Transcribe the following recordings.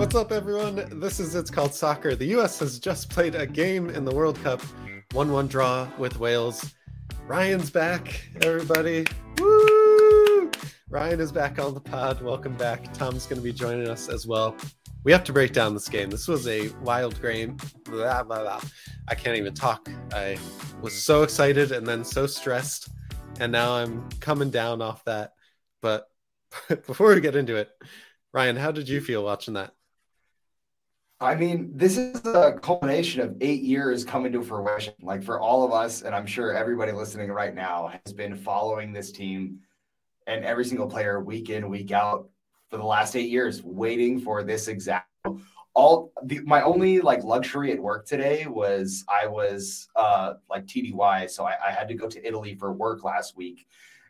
What's up, everyone? This is It's Called Soccer. The U.S. has just played a game in the World Cup, 1 1 draw with Wales. Ryan's back, everybody. Woo! Ryan is back on the pod. Welcome back. Tom's going to be joining us as well. We have to break down this game. This was a wild game. Blah, blah, blah. I can't even talk. I was so excited and then so stressed. And now I'm coming down off that. But before we get into it, Ryan, how did you feel watching that? I mean, this is a culmination of eight years coming to fruition. Like for all of us, and I'm sure everybody listening right now has been following this team and every single player week in, week out for the last eight years, waiting for this exact. All the, my only like luxury at work today was I was uh like TDY, so I, I had to go to Italy for work last week,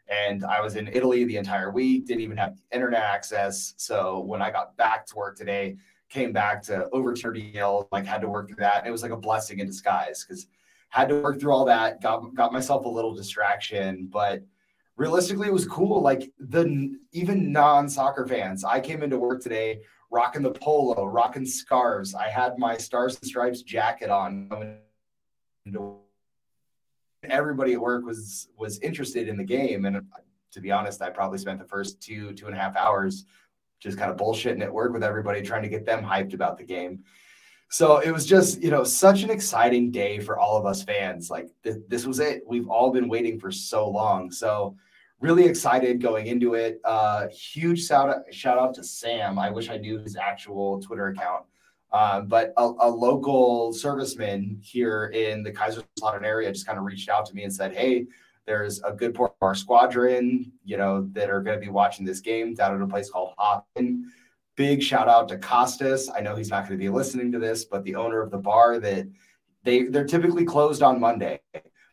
and I was in Italy the entire week. Didn't even have internet access. So when I got back to work today, came back to overturn DL, like had to work through that. And it was like a blessing in disguise because had to work through all that, got got myself a little distraction, but realistically it was cool. Like the even non-soccer fans, I came into work today rocking the polo, rocking scarves. I had my stars and stripes jacket on. Everybody at work was was interested in the game. And to be honest, I probably spent the first two, two and a half hours just kind of bullshitting at work with everybody, trying to get them hyped about the game. So it was just, you know, such an exciting day for all of us fans. Like th- this was it. We've all been waiting for so long. So really excited going into it. Uh, huge shout out, shout out to Sam. I wish I knew his actual Twitter account. Um, but a, a, local serviceman here in the Kaiserslautern area just kind of reached out to me and said, Hey, there's a good part of our squadron, you know, that are going to be watching this game down at a place called Hoppin. Big shout out to Costas. I know he's not going to be listening to this, but the owner of the bar that they they're typically closed on Monday,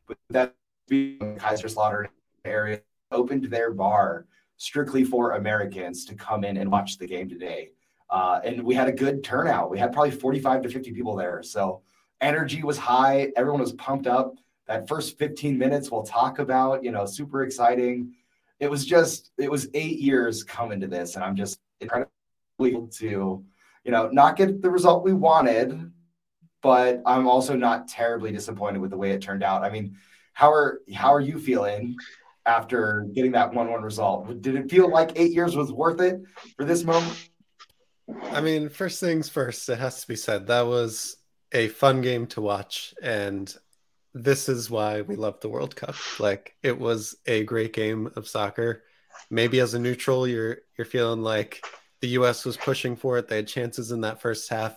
but that Kaiserslautern area opened their bar strictly for Americans to come in and watch the game today. Uh, and we had a good turnout. We had probably 45 to 50 people there. So energy was high. Everyone was pumped up that first 15 minutes we'll talk about, you know, super exciting. It was just, it was eight years coming to this, and I'm just incredibly to, you know, not get the result we wanted, but I'm also not terribly disappointed with the way it turned out. I mean, how are how are you feeling after getting that one-one result? Did it feel like eight years was worth it for this moment? I mean, first things first, it has to be said that was a fun game to watch, and this is why we love the World Cup. Like it was a great game of soccer. Maybe as a neutral, you're you're feeling like the US was pushing for it. They had chances in that first half.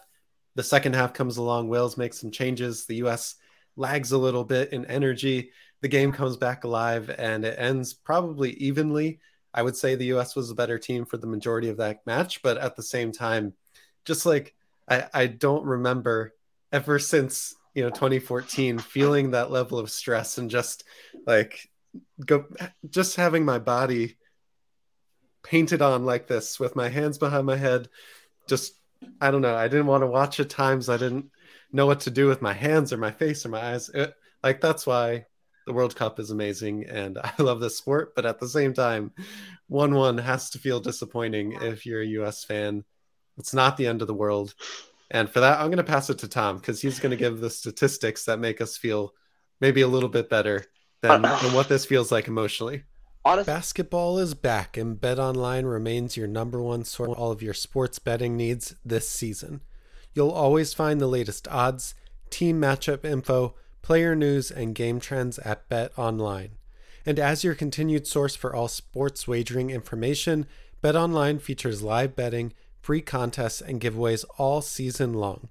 The second half comes along, Wales makes some changes. The US lags a little bit in energy. The game comes back alive and it ends probably evenly. I would say the US was a better team for the majority of that match, but at the same time, just like I, I don't remember ever since you know 2014 feeling that level of stress and just like go just having my body painted on like this with my hands behind my head just i don't know i didn't want to watch at times i didn't know what to do with my hands or my face or my eyes it, like that's why the world cup is amazing and i love this sport but at the same time 1-1 has to feel disappointing if you're a us fan. It's not the end of the world and for that, I'm going to pass it to Tom because he's going to give the statistics that make us feel maybe a little bit better than, uh, than what this feels like emotionally. Honestly. Basketball is back, and Bet Online remains your number one source for all of your sports betting needs this season. You'll always find the latest odds, team matchup info, player news, and game trends at Bet Online. And as your continued source for all sports wagering information, Bet Online features live betting free contests, and giveaways all season long.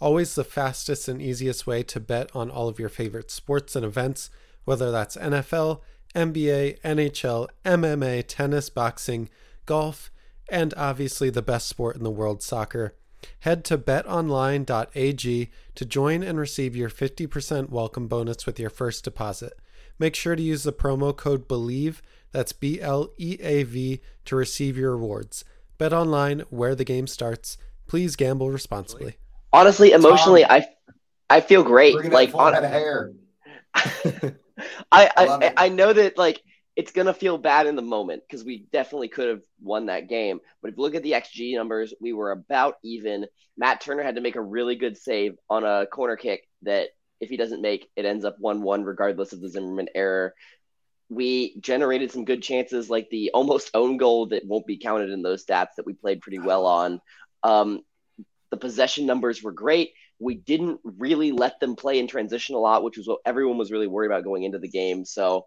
Always the fastest and easiest way to bet on all of your favorite sports and events, whether that's NFL, NBA, NHL, MMA, tennis, boxing, golf, and obviously the best sport in the world, soccer. Head to betonline.ag to join and receive your 50% welcome bonus with your first deposit. Make sure to use the promo code BLEAV, that's B L E A V, to receive your rewards. Bet online where the game starts. Please gamble responsibly. Honestly, emotionally, Tom, I I feel great. Like on hair. I I, I know that like it's gonna feel bad in the moment because we definitely could have won that game. But if you look at the XG numbers, we were about even. Matt Turner had to make a really good save on a corner kick that if he doesn't make, it ends up one-one regardless of the Zimmerman error. We generated some good chances, like the almost own goal that won't be counted in those stats that we played pretty well on. Um, the possession numbers were great. We didn't really let them play in transition a lot, which was what everyone was really worried about going into the game. So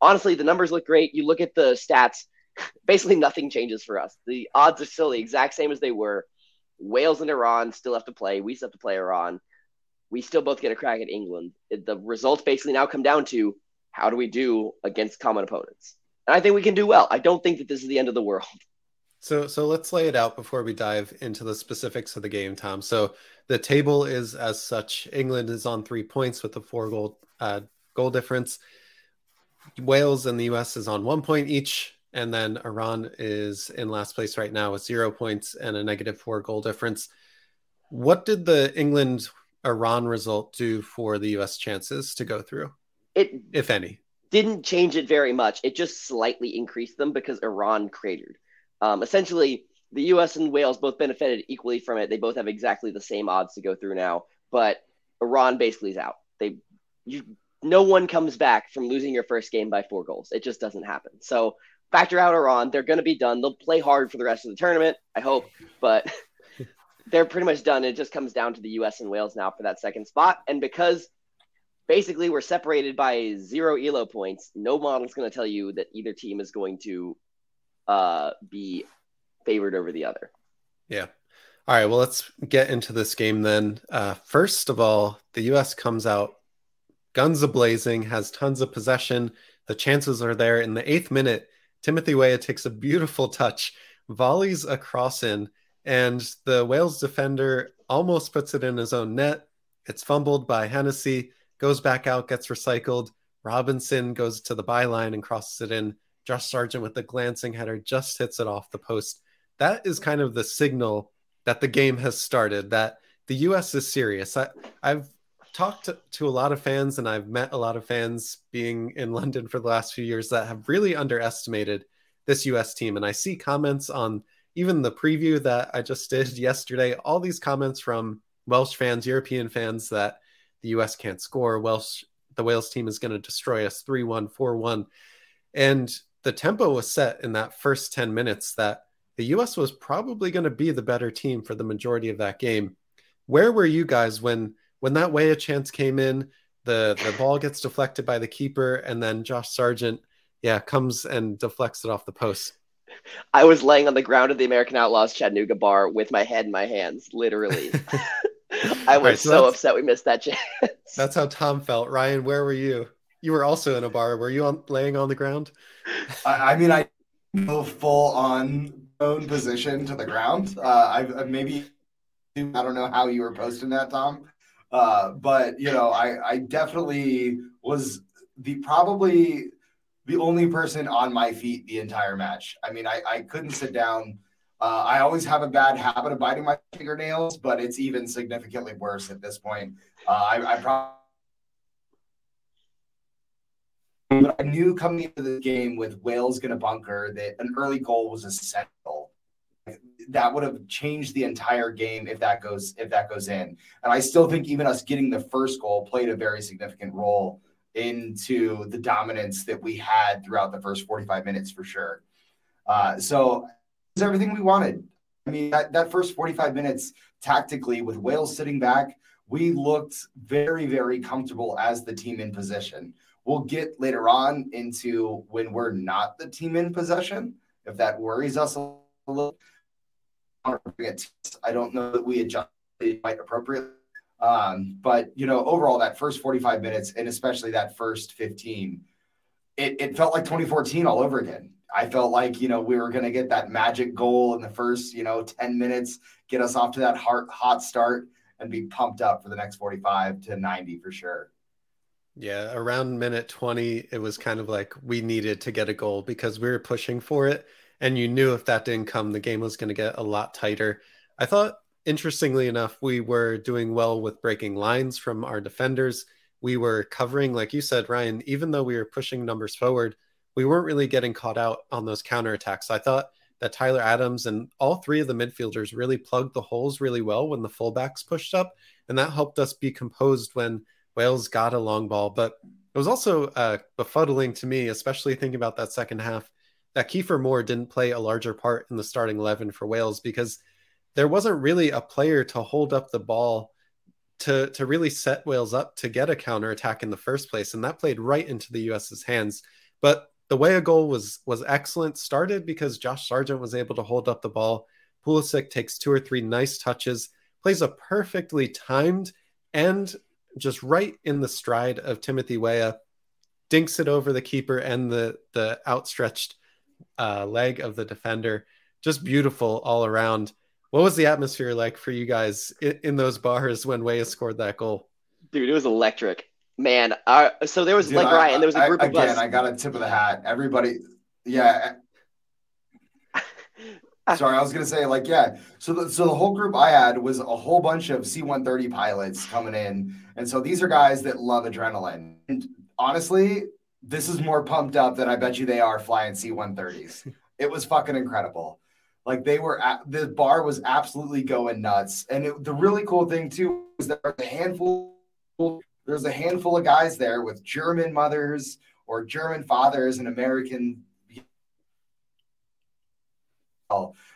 honestly, the numbers look great. You look at the stats, basically nothing changes for us. The odds are still the exact same as they were. Wales and Iran still have to play. We still have to play Iran. We still both get a crack at England. The results basically now come down to how do we do against common opponents? And I think we can do well. I don't think that this is the end of the world. So so let's lay it out before we dive into the specifics of the game, Tom. So the table is as such: England is on three points with a four goal uh, goal difference. Wales and the US is on one point each, and then Iran is in last place right now with zero points and a negative four goal difference. What did the England Iran result do for the US chances to go through? It if any didn't change it very much. It just slightly increased them because Iran cratered. Um, essentially, the U.S. and Wales both benefited equally from it. They both have exactly the same odds to go through now, but Iran basically is out. They you no one comes back from losing your first game by four goals. It just doesn't happen. So factor out Iran. They're going to be done. They'll play hard for the rest of the tournament, I hope, but they're pretty much done. It just comes down to the U.S. and Wales now for that second spot. And because basically we're separated by zero elo points, no model's going to tell you that either team is going to uh, be favored over the other. Yeah. All right. Well, let's get into this game then. Uh, first of all, the U.S. comes out guns a blazing, has tons of possession. The chances are there. In the eighth minute, Timothy Weah takes a beautiful touch, volleys a cross in, and the Wales defender almost puts it in his own net. It's fumbled by Hennessy, goes back out, gets recycled. Robinson goes to the byline and crosses it in. Josh Sargent with the glancing header just hits it off the post. That is kind of the signal that the game has started, that the US is serious. I, have talked to, to, a lot of fans and I've met a lot of fans being in London for the last few years that have really underestimated this US team. And I see comments on even the preview that I just did yesterday, all these comments from Welsh fans, European fans that the US can't score. Welsh, the Wales team is going to destroy us 3 1, 4 1. And the tempo was set in that first 10 minutes that the US was probably going to be the better team for the majority of that game. Where were you guys when when that Weah chance came in, the the ball gets deflected by the keeper and then Josh Sargent yeah, comes and deflects it off the post. I was laying on the ground of the American Outlaws Chattanooga bar with my head in my hands, literally. I was right, so, so upset we missed that chance. That's how Tom felt. Ryan, where were you? You were also in a bar. Were you on laying on the ground? I, I mean, I go full on own position to the ground. Uh, I, I maybe I don't know how you were posting that, Tom. Uh, but you know, I, I definitely was the probably the only person on my feet the entire match. I mean, I, I couldn't sit down. Uh, I always have a bad habit of biting my fingernails, but it's even significantly worse at this point. Uh, I, I probably but I knew coming into the game with Wales going to bunker that an early goal was essential. That would have changed the entire game if that goes if that goes in. And I still think even us getting the first goal played a very significant role into the dominance that we had throughout the first 45 minutes for sure. Uh, so it's everything we wanted. I mean, that, that first 45 minutes tactically with Wales sitting back, we looked very, very comfortable as the team in position. We'll get later on into when we're not the team in possession, if that worries us a little. I don't know that we adjusted quite appropriately. Um, but you know, overall, that first 45 minutes and especially that first 15, it, it felt like 2014 all over again. I felt like you know we were going to get that magic goal in the first you know 10 minutes, get us off to that hot hot start, and be pumped up for the next 45 to 90 for sure. Yeah, around minute 20, it was kind of like we needed to get a goal because we were pushing for it. And you knew if that didn't come, the game was going to get a lot tighter. I thought, interestingly enough, we were doing well with breaking lines from our defenders. We were covering, like you said, Ryan, even though we were pushing numbers forward, we weren't really getting caught out on those counterattacks. I thought that Tyler Adams and all three of the midfielders really plugged the holes really well when the fullbacks pushed up, and that helped us be composed when Wales got a long ball. But it was also uh, befuddling to me, especially thinking about that second half, that Kiefer Moore didn't play a larger part in the starting 11 for Wales because there wasn't really a player to hold up the ball to, to really set Wales up to get a counter attack in the first place. And that played right into the US's hands. But the Weah goal was was excellent started because Josh Sargent was able to hold up the ball. Pulisic takes two or three nice touches, plays a perfectly timed and just right in the stride of Timothy Weah, dinks it over the keeper and the the outstretched uh, leg of the defender. Just beautiful all around. What was the atmosphere like for you guys in, in those bars when Weah scored that goal? Dude, it was electric. Man, uh, so there was Dude, like I, Ryan, there was a group I, of again, us. I got a tip of the hat. Everybody, yeah. Sorry, I was gonna say like yeah. So the, so the whole group I had was a whole bunch of C-130 pilots coming in, and so these are guys that love adrenaline. And honestly, this is more pumped up than I bet you they are flying C-130s. it was fucking incredible. Like they were at the bar was absolutely going nuts, and it, the really cool thing too was there was a handful there's a handful of guys there with German mothers or German fathers and American.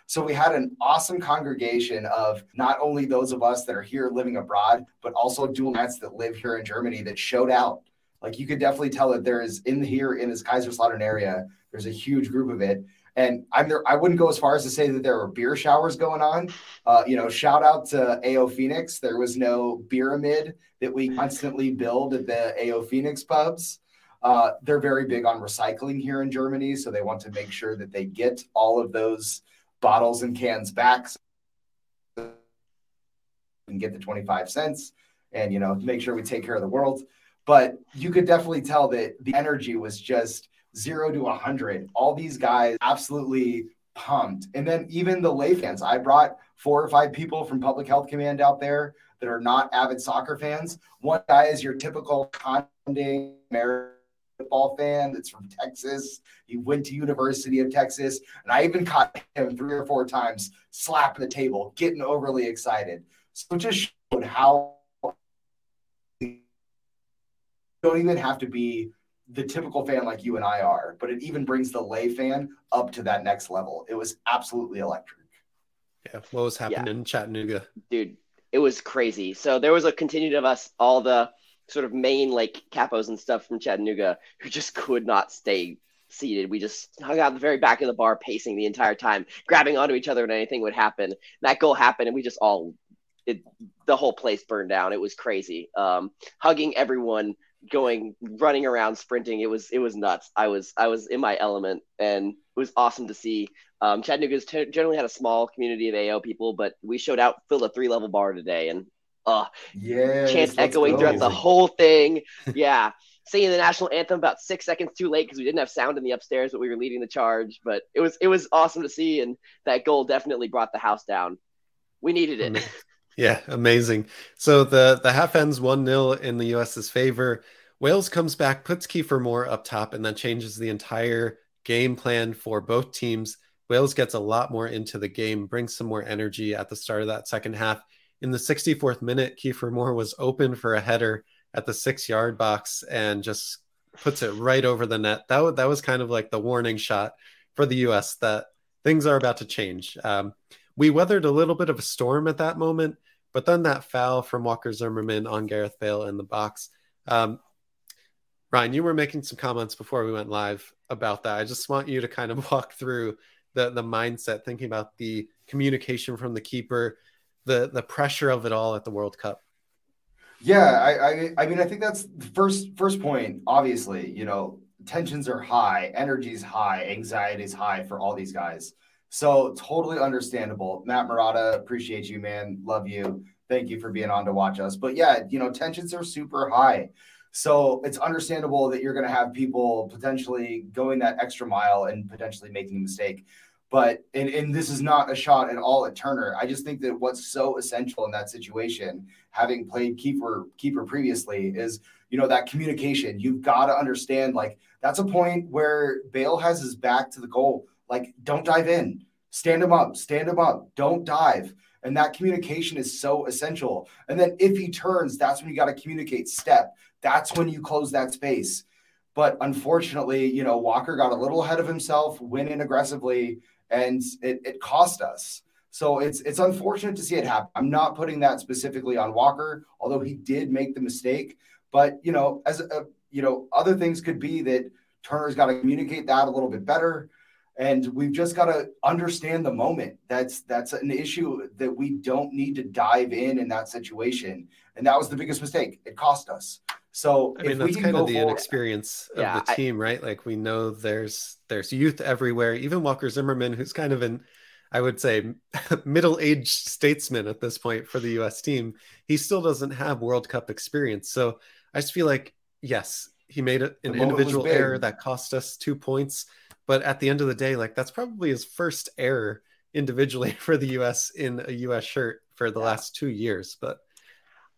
So we had an awesome congregation of not only those of us that are here living abroad, but also dual mats that live here in Germany that showed out. Like you could definitely tell that there is in here in this Kaiserslautern area, there's a huge group of it. And I'm there. I wouldn't go as far as to say that there were beer showers going on. Uh, you know, shout out to AO Phoenix. There was no pyramid that we constantly build at the AO Phoenix pubs. Uh, they're very big on recycling here in Germany, so they want to make sure that they get all of those bottles and cans back and get the 25 cents and you know make sure we take care of the world but you could definitely tell that the energy was just zero to 100. All these guys absolutely pumped. And then even the lay fans, I brought four or five people from Public Health Command out there that are not avid soccer fans. One guy is your typical conding American football fan that's from Texas. He went to University of Texas, and I even caught him three or four times slapping the table, getting overly excited. So just showed how you don't even have to be the typical fan like you and I are, but it even brings the lay fan up to that next level. It was absolutely electric. Yeah, what was happening yeah. in Chattanooga? Dude, it was crazy. So there was a contingent of us, all the sort of main like capos and stuff from Chattanooga who just could not stay seated. We just hung out at the very back of the bar, pacing the entire time, grabbing onto each other when anything would happen. That goal happened, and we just all it, the whole place burned down. It was crazy. Um, hugging everyone, going running around sprinting. It was it was nuts. I was i was in my element and it was awesome to see. Um, chattanooga's t- generally had a small community of ao people but we showed out filled a three level bar today and uh yeah chants echoing throughout the whole thing. Yeah. Singing the national anthem about six seconds too late because we didn't have sound in the upstairs but we were leading the charge. But it was it was awesome to see and that goal definitely brought the house down. We needed it Yeah, amazing. So the the half ends one 0 in the US's favor. Wales comes back, puts Kiefer Moore up top, and then changes the entire game plan for both teams. Wales gets a lot more into the game, brings some more energy at the start of that second half. In the 64th minute, Kiefer Moore was open for a header at the six yard box and just puts it right over the net. That, that was kind of like the warning shot for the US that things are about to change. Um, we weathered a little bit of a storm at that moment, but then that foul from Walker Zimmerman on Gareth Bale in the box. Um, Ryan, you were making some comments before we went live about that. I just want you to kind of walk through the the mindset, thinking about the communication from the keeper, the the pressure of it all at the World Cup. Yeah, I, I, I mean, I think that's the first first point. Obviously, you know, tensions are high, energy's high, anxiety's high for all these guys. So totally understandable. Matt Murata, appreciate you, man. Love you. Thank you for being on to watch us. But yeah, you know, tensions are super high. So it's understandable that you're going to have people potentially going that extra mile and potentially making a mistake. But and, and this is not a shot at all at Turner. I just think that what's so essential in that situation, having played keeper keeper previously, is you know that communication. You've got to understand like that's a point where Bale has his back to the goal. Like, don't dive in. Stand him up. Stand him up. Don't dive. And that communication is so essential. And then if he turns, that's when you got to communicate step. That's when you close that space. But unfortunately, you know, Walker got a little ahead of himself, went in aggressively, and it, it cost us. So it's it's unfortunate to see it happen. I'm not putting that specifically on Walker, although he did make the mistake. But you know, as a, you know, other things could be that Turner's got to communicate that a little bit better and we've just got to understand the moment. That's that's an issue that we don't need to dive in in that situation. And that was the biggest mistake. It cost us. So i mean that's kind of the forward, inexperience of yeah, the team I, right? Like we know there's there's youth everywhere. Even walker zimmerman who's kind of an i would say middle-aged statesman at this point for the us team he still doesn't have world cup experience. So i just feel like yes he made an individual error that cost us two points but at the end of the day, like that's probably his first error individually for the US in a US shirt for the yeah. last two years. But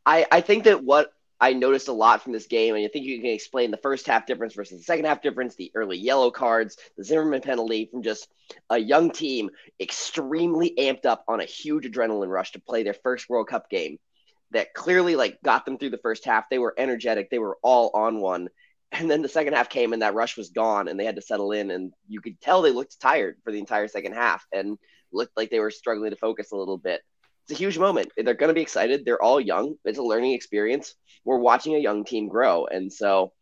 I, I think that what I noticed a lot from this game, and I think you can explain the first half difference versus the second half difference, the early yellow cards, the Zimmerman penalty from just a young team extremely amped up on a huge adrenaline rush to play their first World Cup game that clearly like got them through the first half. They were energetic, they were all on one and then the second half came and that rush was gone and they had to settle in and you could tell they looked tired for the entire second half and looked like they were struggling to focus a little bit. It's a huge moment. They're going to be excited. They're all young. It's a learning experience. We're watching a young team grow. And so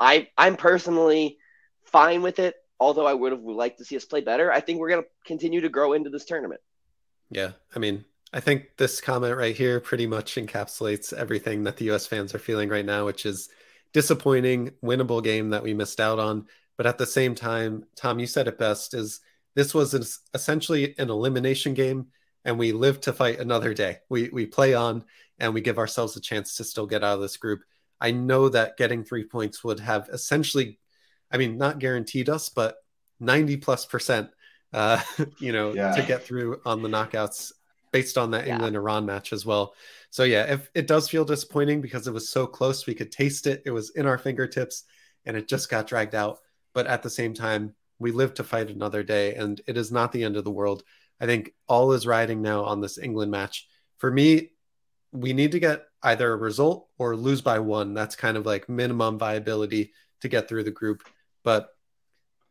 i i'm personally fine with it although i would have liked to see us play better. I think we're going to continue to grow into this tournament. Yeah. I mean I think this comment right here pretty much encapsulates everything that the US fans are feeling right now, which is disappointing, winnable game that we missed out on. But at the same time, Tom, you said it best: is this was essentially an elimination game, and we live to fight another day. We we play on, and we give ourselves a chance to still get out of this group. I know that getting three points would have essentially, I mean, not guaranteed us, but ninety plus percent, uh, you know, yeah. to get through on the knockouts based on that yeah. England Iran match as well. So yeah, if it does feel disappointing because it was so close, we could taste it. It was in our fingertips and it just got dragged out. But at the same time, we live to fight another day and it is not the end of the world. I think all is riding now on this England match. For me, we need to get either a result or lose by one. That's kind of like minimum viability to get through the group. But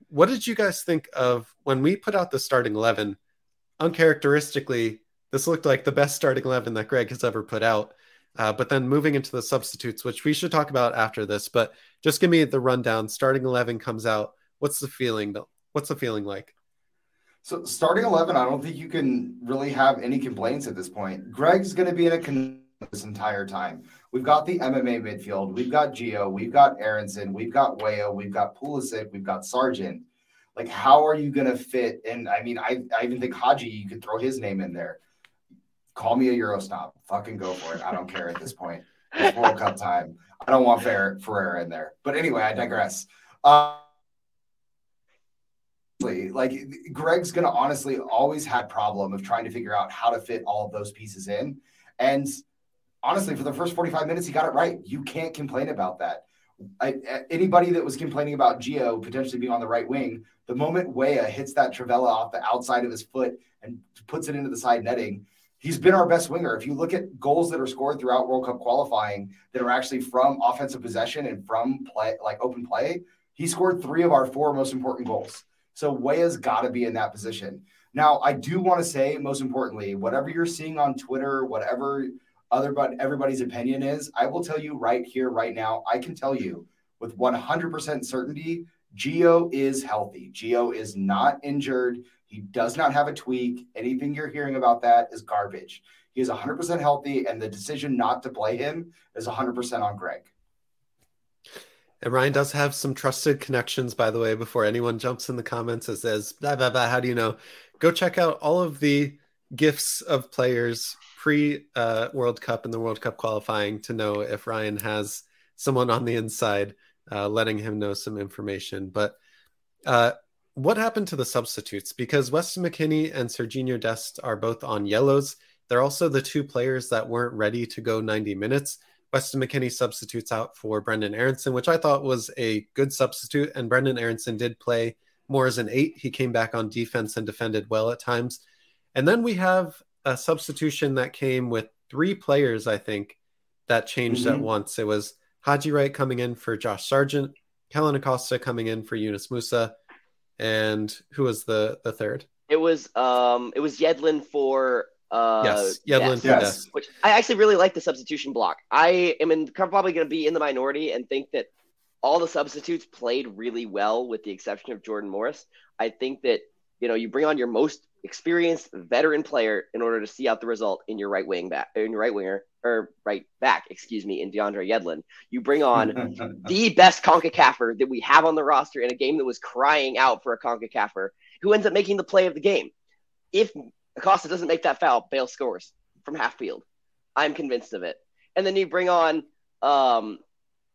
what did you guys think of when we put out the starting 11? Uncharacteristically, this looked like the best starting 11 that Greg has ever put out. Uh, but then moving into the substitutes, which we should talk about after this, but just give me the rundown. Starting 11 comes out. What's the feeling? What's the feeling like? So starting 11, I don't think you can really have any complaints at this point. Greg's going to be in a con- this entire time. We've got the MMA midfield. We've got Gio. We've got Aaronson. We've got Weah. We've got Pulisic. We've got Sargent. Like, how are you going to fit? And I mean, I, I even think Haji, you could throw his name in there call me a Euro snob. Fucking go for it. I don't care at this point. It's World Cup time. I don't want Fer- Ferreira in there. But anyway, I digress. Uh, like Greg's gonna honestly always had problem of trying to figure out how to fit all of those pieces in. And honestly, for the first 45 minutes, he got it right. You can't complain about that. I, anybody that was complaining about Gio potentially being on the right wing, the moment Weah hits that trivela off the outside of his foot and puts it into the side netting, he's been our best winger. If you look at goals that are scored throughout World Cup qualifying that are actually from offensive possession and from play, like open play, he scored three of our four most important goals. So Weah's got to be in that position. Now, I do want to say, most importantly, whatever you're seeing on Twitter, whatever other but everybody's opinion is, I will tell you right here, right now, I can tell you with 100% certainty, Gio is healthy. Gio is not injured. He does not have a tweak. Anything you're hearing about that is garbage. He is 100% healthy, and the decision not to play him is 100% on Greg. And Ryan does have some trusted connections, by the way, before anyone jumps in the comments and says, blah, blah, blah, how do you know? Go check out all of the gifts of players pre uh, World Cup and the World Cup qualifying to know if Ryan has someone on the inside uh, letting him know some information. But uh, what happened to the substitutes? Because Weston McKennie and Serginho Dest are both on yellows. They're also the two players that weren't ready to go 90 minutes. Weston McKennie substitutes out for Brendan Aaronson, which I thought was a good substitute. And Brendan Aaronson did play more as an eight. He came back on defense and defended well at times. And then we have a substitution that came with three players, I think, that changed mm-hmm. at once. It was Haji Wright coming in for Josh Sargent, Kellyn Acosta coming in for Yunus Musah, and who was the the third? It was um it was Yedlin for uh, yes, Yedlin yes. yes. Which I actually really like the substitution block. I am in, probably going to be in the minority and think that all the substitutes played really well, with the exception of Jordan Morris. I think that you know you bring on your most experienced veteran player in order to see out the result in your right wing back, in your right winger or right back, excuse me, in DeAndre Yedlin. You bring on the best CONCACAFer that we have on the roster in a game that was crying out for a CONCACAFer, who ends up making the play of the game. If Acosta doesn't make that foul, Bale scores from half field. I'm convinced of it. And then you bring on um,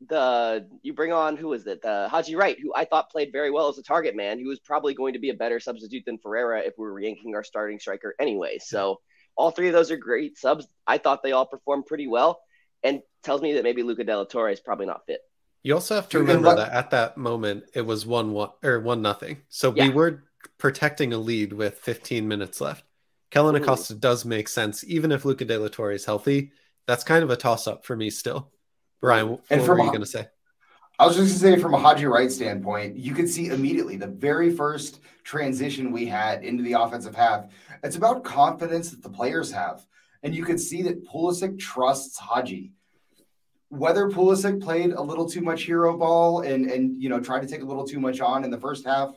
the you bring on who is it? The Haji Wright, who I thought played very well as a target man, who was probably going to be a better substitute than Ferreira if we were yanking our starting striker anyway. So all three of those are great subs. I thought they all performed pretty well, and tells me that maybe Luca de la Torre is probably not fit. You also have to remember that at that moment it was one one or one nothing. So yeah. we were protecting a lead with 15 minutes left. Kellyn Acosta does make sense, even if Luca De La Torre is healthy. That's kind of a toss up for me still. Brian, what and were you going to say? I was just going to say, from a Haji Wright standpoint, you could see immediately the very first transition we had into the offensive half. It's about confidence that the players have. And you could see that Pulisic trusts Haji. Whether Pulisic played a little too much hero ball and, and you know tried to take a little too much on in the first half,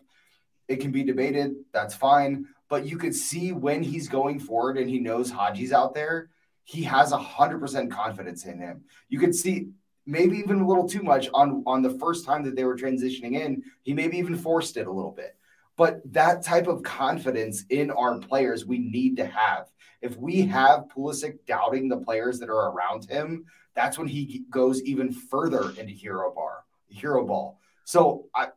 it can be debated. That's fine but you could see when he's going forward and he knows Haji's out there, he has a hundred percent confidence in him. You could see maybe even a little too much on on the first time that they were transitioning in. He maybe even forced it a little bit. But that type of confidence in our players we need to have. If we have Pulisic doubting the players that are around him, that's when he goes even further into hero bar, hero ball. So I,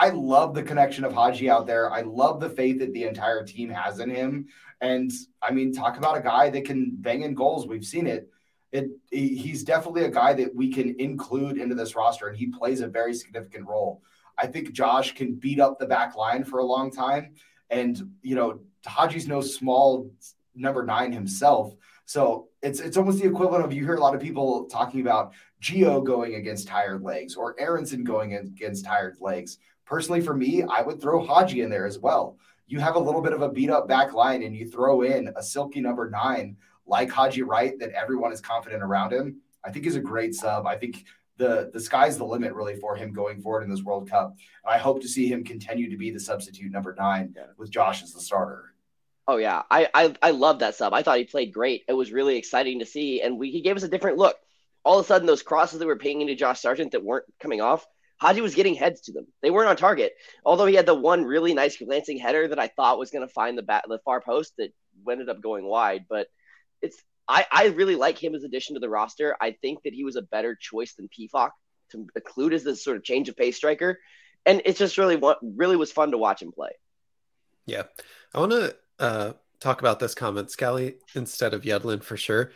I love the connection of Haji out there. I love the faith that the entire team has in him. And I mean, talk about a guy that can bang in goals. We've seen it. It he's definitely a guy that we can include into this roster, and he plays a very significant role. I think Josh can beat up the back line for a long time. And you know, Haji's no small number nine himself. So it's it's almost the equivalent of you hear a lot of people talking about Gio going against tired legs or Aaronson going against tired legs. Personally, for me, I would throw Haji in there as well. You have a little bit of a beat up back line and you throw in a silky number nine like Haji Wright that everyone is confident around him. I think he's a great sub. I think the the sky's the limit really for him going forward in this World Cup. I hope to see him continue to be the substitute number nine with Josh as the starter. Oh yeah, I I, I love that sub. I thought he played great. It was really exciting to see, and we, he gave us a different look. All of a sudden, those crosses that were pinging to Josh Sargent that weren't coming off, Haji was getting heads to them. They weren't on target. Although he had the one really nice glancing header that I thought was going to find the bat, the far post that ended up going wide. But it's I, I really like him as addition to the roster. I think that he was a better choice than Pefok to include as this sort of change of pace striker. And it's just really what really was fun to watch him play. Yeah. I want to uh, talk about this comment, Scally, instead of Yedlin for sure.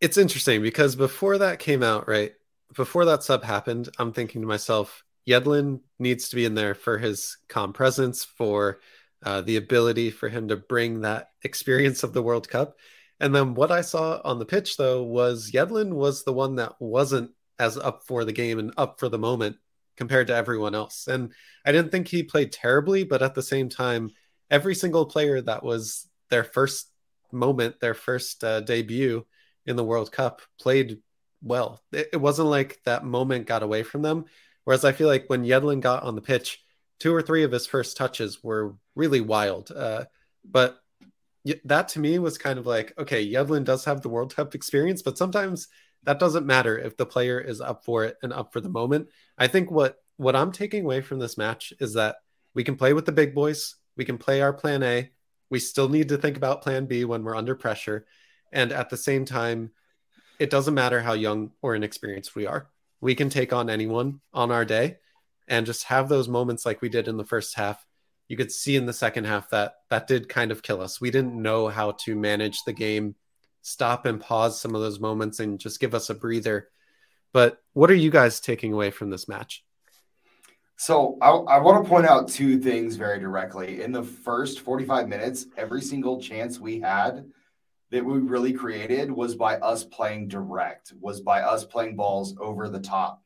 It's interesting because before that came out, right? Before that sub happened, I'm thinking to myself, Yedlin needs to be in there for his calm presence, for uh, the ability for him to bring that experience of the World Cup. And then what I saw on the pitch, though, was Yedlin was the one that wasn't as up for the game and up for the moment compared to everyone else. And I didn't think he played terribly, but at the same time, every single player that was their first moment, their first uh, debut in the World Cup played well. It, it wasn't like that moment got away from them. Whereas I feel like when Yedlin got on the pitch, two or three of his first touches were really wild. Uh, but that to me was kind of like, okay, Yedlin does have the World Cup experience, but sometimes that doesn't matter if the player is up for it and up for the moment. I think what what I'm taking away from this match is that we can play with the big boys, we can play our plan A. We still need to think about plan B when we're under pressure. And at the same time, it doesn't matter how young or inexperienced we are. We can take on anyone on our day. and just have those moments like we did in the first half. You could see in the second half that that did kind of kill us. We didn't know how to manage the game, stop and pause some of those moments, and just give us a breather. But what are you guys taking away from this match? So I, I want to point out two things very directly. In the first 45 minutes, every single chance we had that we really created was by us playing direct, was by us playing balls over the top.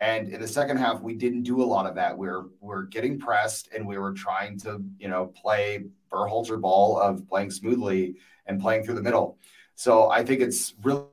And in the second half, we didn't do a lot of that. We we're we're getting pressed and we were trying to, you know, play Berhalter ball of playing smoothly and playing through the middle. So I think it's really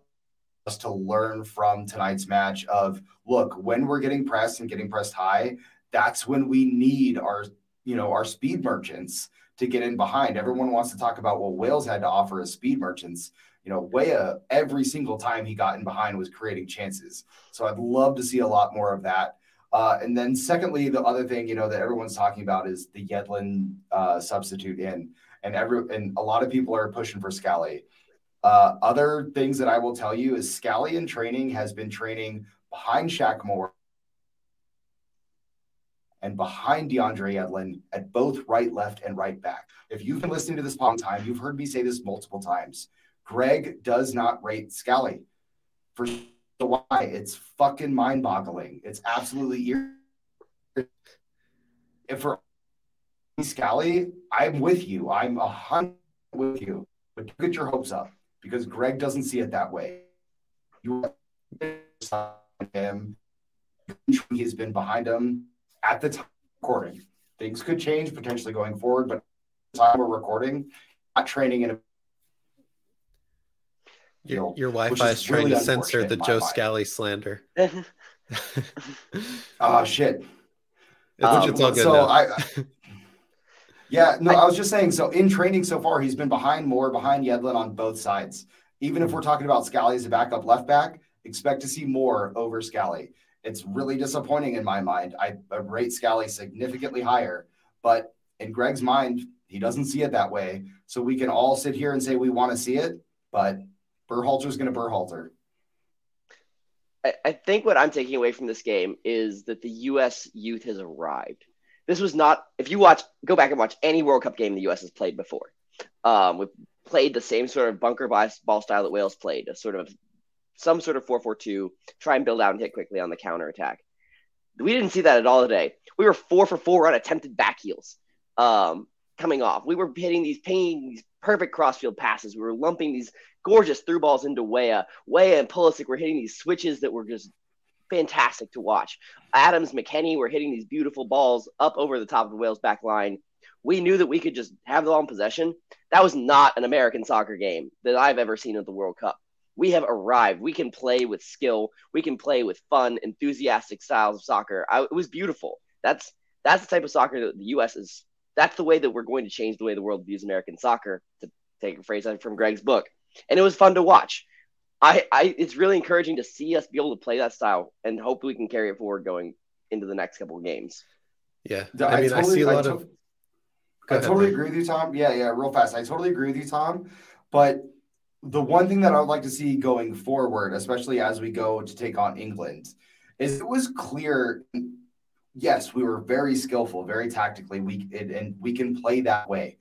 us to learn from tonight's match of look, when we're getting pressed and getting pressed high, that's when we need our, you know, our speed merchants to get in behind. Everyone wants to talk about what Wales had to offer as speed merchants. You know, Weah, every single time he got in behind was creating chances. So I'd love to see a lot more of that. Uh, and then, secondly, the other thing you know that everyone's talking about is the Yedlin uh, substitute in, and every and a lot of people are pushing for Scally. Uh, other things that I will tell you is Scally in training has been training behind Shaq Moore and behind DeAndre Yedlin at both right, left, and right back. If you've been listening to this long time, you've heard me say this multiple times. Greg does not rate Scally for the why. It's fucking mind boggling. It's absolutely ir- if for Scally, I'm with you. I'm a hundred with you, but get your hopes up because Greg doesn't see it that way. You him. He's been behind him at the time recording. Things could change potentially going forward, but the time we're recording, not training in a your, your Wi-Fi is, is trying really to censor the Joe mind. Scally slander. oh shit! It's, um, it's all good. So now. I, yeah, no, I, I was just saying. So in training so far, he's been behind Moore behind Yedlin on both sides. Even if we're talking about Scally as a backup left back, expect to see Moore over Scally it's really disappointing in my mind. I, I rate Scally significantly higher, but in Greg's mind, he doesn't see it that way. So we can all sit here and say we want to see it, but Berhalter's going to Berhalter. I, I think what I'm taking away from this game is that the U.S. youth has arrived. This was not, if you watch, go back and watch any World Cup game the U.S. has played before. Um, we've played the same sort of bunker ball style that Wales played, a sort of some sort of 4-4-2, try and build out and hit quickly on the counter attack. We didn't see that at all today. We were four for four on attempted back heels um, coming off. We were hitting these paying these perfect crossfield passes. We were lumping these gorgeous through balls into Weah. Weah and Pulisic were hitting these switches that were just fantastic to watch. Adams, McKennie were hitting these beautiful balls up over the top of the Wales back line. We knew that we could just have the ball in possession. That was not an American soccer game that I've ever seen at the World Cup we have arrived. We can play with skill. We can play with fun, enthusiastic styles of soccer. I, it was beautiful. That's that's the type of soccer that the U.S. is. That's the way that we're going to change the way the world views American soccer. To take a phrase from Greg's book, and it was fun to watch. I, I it's really encouraging to see us be able to play that style, and hope we can carry it forward going into the next couple of games. Yeah, I, I mean, totally, I see a lot to- of. I totally agree with you, Tom. Yeah, yeah, real fast. I totally agree with you, Tom. But the one thing that I would like to see going forward, especially as we go to take on England, is it was clear. Yes, we were very skillful, very tactically, we and we can play that way.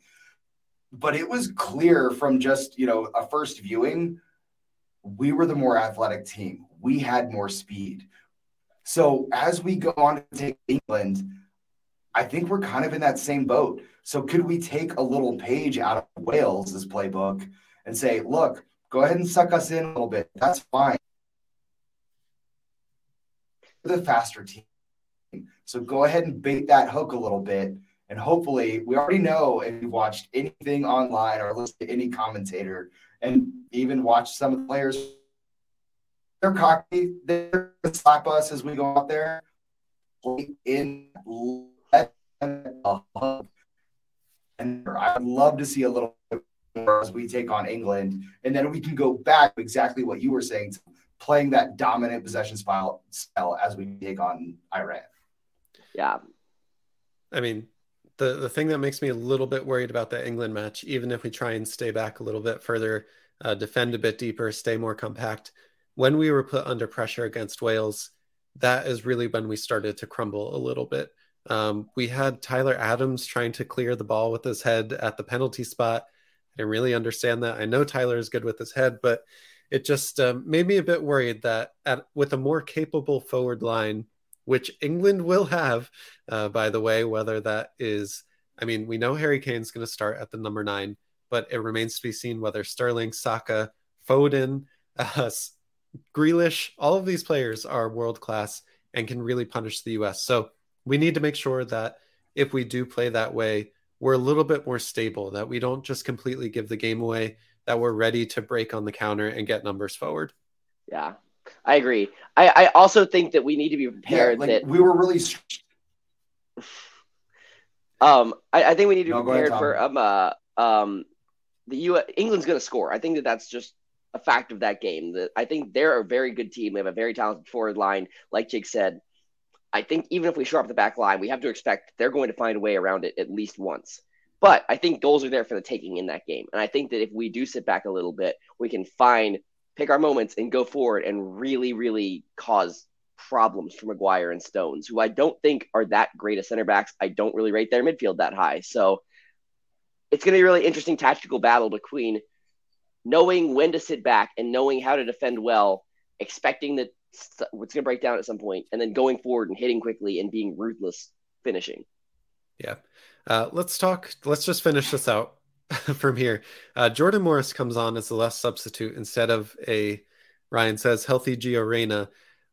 But it was clear from just you know a first viewing, we were the more athletic team. We had more speed. So as we go on to take England, I think we're kind of in that same boat. So could we take a little page out of Wales' playbook? And say, look, go ahead and suck us in a little bit. That's fine. The faster team. So go ahead and bait that hook a little bit. And hopefully, we already know if you've watched anything online or listened to any commentator and even watched some of the players, they're cocky. They're going to slap us as we go out there. In. And I'd love to see a little as we take on England, and then we can go back exactly what you were saying, playing that dominant possession style, style as we take on Iran. Yeah, I mean, the the thing that makes me a little bit worried about the England match, even if we try and stay back a little bit further, uh, defend a bit deeper, stay more compact, when we were put under pressure against Wales, that is really when we started to crumble a little bit. Um, we had Tyler Adams trying to clear the ball with his head at the penalty spot. I didn't really understand that. I know Tyler is good with his head, but it just um, made me a bit worried that at, with a more capable forward line, which England will have, uh, by the way, whether that is, I mean, we know Harry Kane's going to start at the number nine, but it remains to be seen whether Sterling, Saka, Foden, uh, Grealish, all of these players are world class and can really punish the US. So we need to make sure that if we do play that way, we're a little bit more stable, that we don't just completely give the game away, that we're ready to break on the counter and get numbers forward. Yeah, I agree. I, I also think that we need to be prepared yeah, like that we were really. Um, I, I think we need to be prepared ahead, for um uh, um the U. England's going to score. I think that that's just a fact of that game. That I think they're a very good team. They have a very talented forward line, like Jake said. I think even if we shore up the back line, we have to expect they're going to find a way around it at least once. But I think goals are there for the taking in that game. And I think that if we do sit back a little bit, we can find, pick our moments and go forward and really, really cause problems for Maguire and Stones, who I don't think are that great as center backs. I don't really rate their midfield that high. So it's going to be a really interesting tactical battle between knowing when to sit back and knowing how to defend well, expecting that it's going to break down at some point, and then going forward and hitting quickly and being ruthless finishing. Yeah. Uh, let's talk. Let's just finish this out from here. Uh, Jordan Morris comes on as the last substitute instead of a Ryan says healthy Gio Reyna.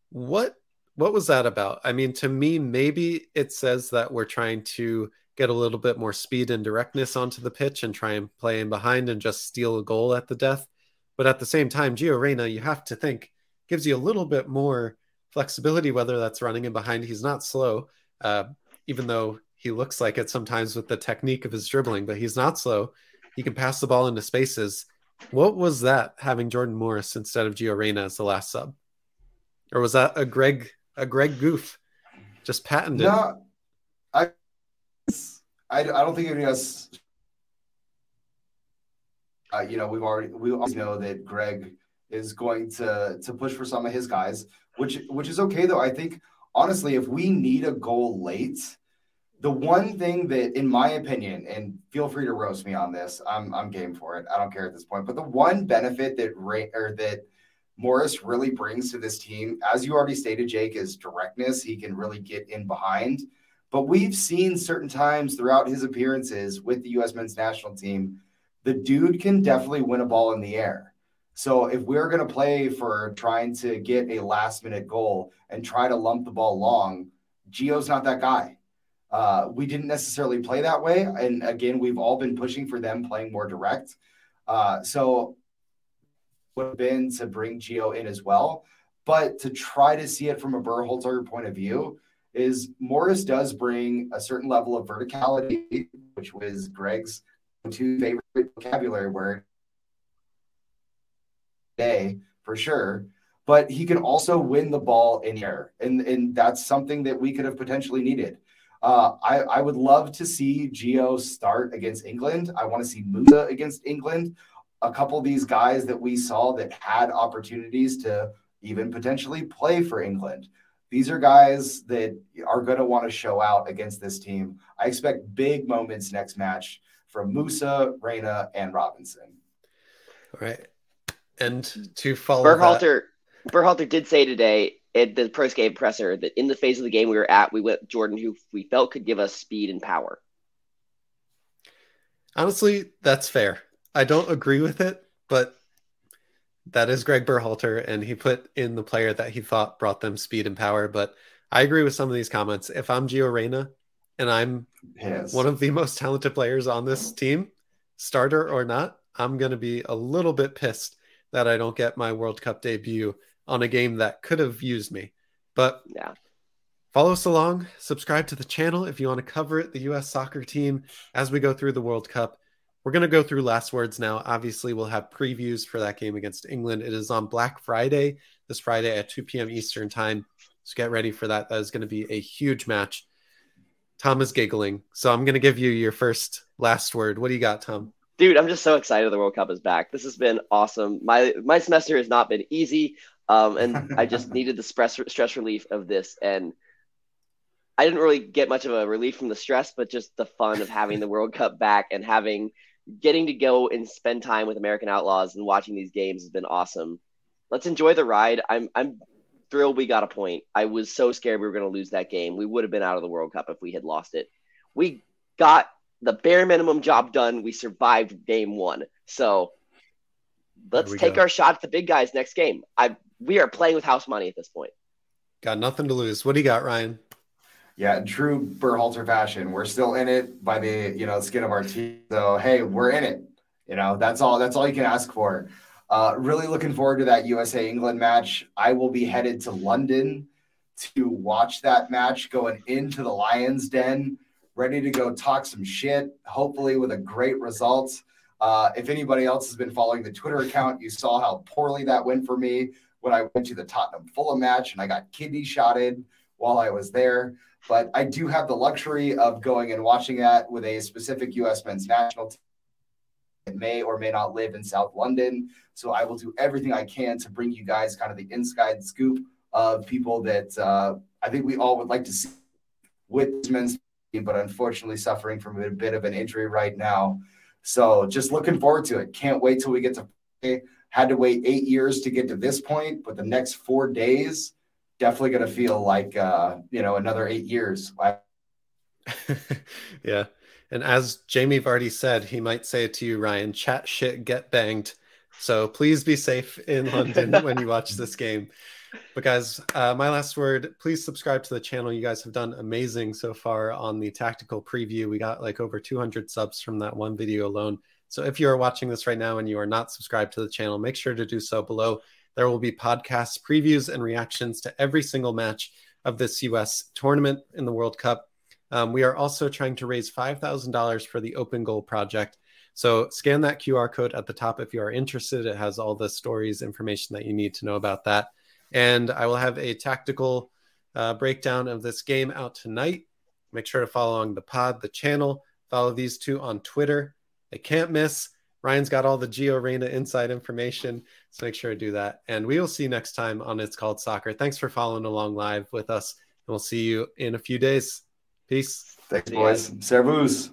What what was that about? I mean, to me, maybe it says that we're trying to get a little bit more speed and directness onto the pitch and try and play in behind and just steal a goal at the death. But at the same time, Gio Reyna, you have to think gives you a little bit more flexibility, whether that's running in behind. He's not slow, uh, even though he looks like it sometimes with the technique of his dribbling, but he's not slow. He can pass the ball into spaces. What was that having Jordan Morris instead of Gio Reyna as the last sub? Or was that a Greg a Greg goof? Just patented. No, I I, I don't think of us uh, you know, we've already we always know that Greg is going to to push for some of his guys, which which is okay though. I think honestly, if we need a goal late, the one thing that, in my opinion, and feel free to roast me on this, I'm I'm game for it. I don't care at this point. But the one benefit that Ray or that Morris really brings to this team, as you already stated, Jake, is directness. He can really get in behind. But we've seen certain times throughout his appearances with the U.S. men's national team, the dude can definitely win a ball in the air. So if we're going to play for trying to get a last minute goal and try to lump the ball long, Gio's not that guy. Uh, we didn't necessarily play that way. And again, we've all been pushing for them playing more direct. Uh, so would have been to bring Gio in as well. But to try to see it from a Berhalter point of view is Morris does bring a certain level of verticality, which was Greg's two favorite vocabulary word day for sure. But he can also win the ball in air, and and that's something that we could have potentially needed. Uh, I, I would love to see Gio start against England. I want to see Musah against England. A couple of these guys that we saw that had opportunities to even potentially play for England. These are guys that are going to want to show out against this team. I expect big moments next match from Musah, Reyna, and Robinson. All right. And to follow Berhalter, that... Berhalter did say today at the post game presser that in the phase of the game we were at, we went Jordan, who we felt could give us speed and power. Honestly, that's fair. I don't agree with it, but that is Greg Berhalter, and he put in the player that he thought brought them speed and power. But I agree with some of these comments. If I'm Gio Reyna and I'm yes. one of the most talented players on this team, starter or not, I'm going to be a little bit pissed that I don't get my World Cup debut on a game that could have used me. But yeah. Follow us along, subscribe to the channel if you want to cover it, the US soccer team, as we go through the World Cup. We're going to go through last words now. Obviously, we'll have previews for that game against England. It is on Black Friday, this Friday at 2 p.m. Eastern Time. So get ready for that. That is going to be a huge match. Tom is giggling. So I'm going to give you your first last word. What do you got, Tom? Dude, I'm just so excited the World Cup is back. This has been awesome. My my semester has not been easy. Um, and I just needed the stress stress relief of this, and I didn't really get much of a relief from the stress, but just the fun of having the World Cup back and having getting to go and spend time with American Outlaws and watching these games has been awesome. Let's enjoy the ride. I'm I'm thrilled we got a point. I was so scared we were going to lose that game. We would have been out of the World Cup if we had lost it. We got the bare minimum job done. We survived game one. So let's take go. our shot at the big guys next game. I we are playing with house money at this point. Got nothing to lose. What do you got, Ryan? Yeah, true Berhalter fashion. We're still in it by the you know skin of our teeth. So hey, we're in it. You know that's all. That's all you can ask for. Uh, really looking forward to that USA England match. I will be headed to London to watch that match going into the Lions Den, ready to go talk some shit, hopefully with a great result. Uh, if anybody else has been following the Twitter account, you saw how poorly that went for me when I went to the Tottenham Fulham match and I got kidney shotted while I was there. But I do have the luxury of going and watching that with a specific U.S. men's national team that may or may not live in South London. So I will do everything I can to bring you guys kind of the inside scoop of people that uh, I think we all would like to see with men's but unfortunately suffering from a bit of an injury right now. So just looking forward to it. Can't wait till we get to play. Had to wait eight years to get to this point, but the next four days definitely going to feel like uh, you know another eight years. yeah. And as Jamie Vardy said, he might say it to you, Ryan, chat shit, get banged. So please be safe in London when you watch this game. But guys, uh, my last word, please subscribe to the channel. You guys have done amazing so far on the tactical preview. We got like over 200 subs from that one video alone. So if you are watching this right now and you are not subscribed to the channel, make sure to do so below. There will be podcasts, previews, and reactions to every single match of this US tournament in the World Cup. Um, we are also trying to raise $5,000 for the Open Goal Project. So scan that QR code at the top if you are interested. It has all the stories, information that you need to know about that. And I will have a tactical uh, breakdown of this game out tonight. Make sure to follow along the pod, the channel. Follow these two on Twitter. They can't miss. Ryan's got all the Gio Reyna inside information. So make sure to do that. And we will see you next time on It's Called Soccer. Thanks for following along live with us. And we'll see you in a few days. Peace. Thanks, boys. Servus.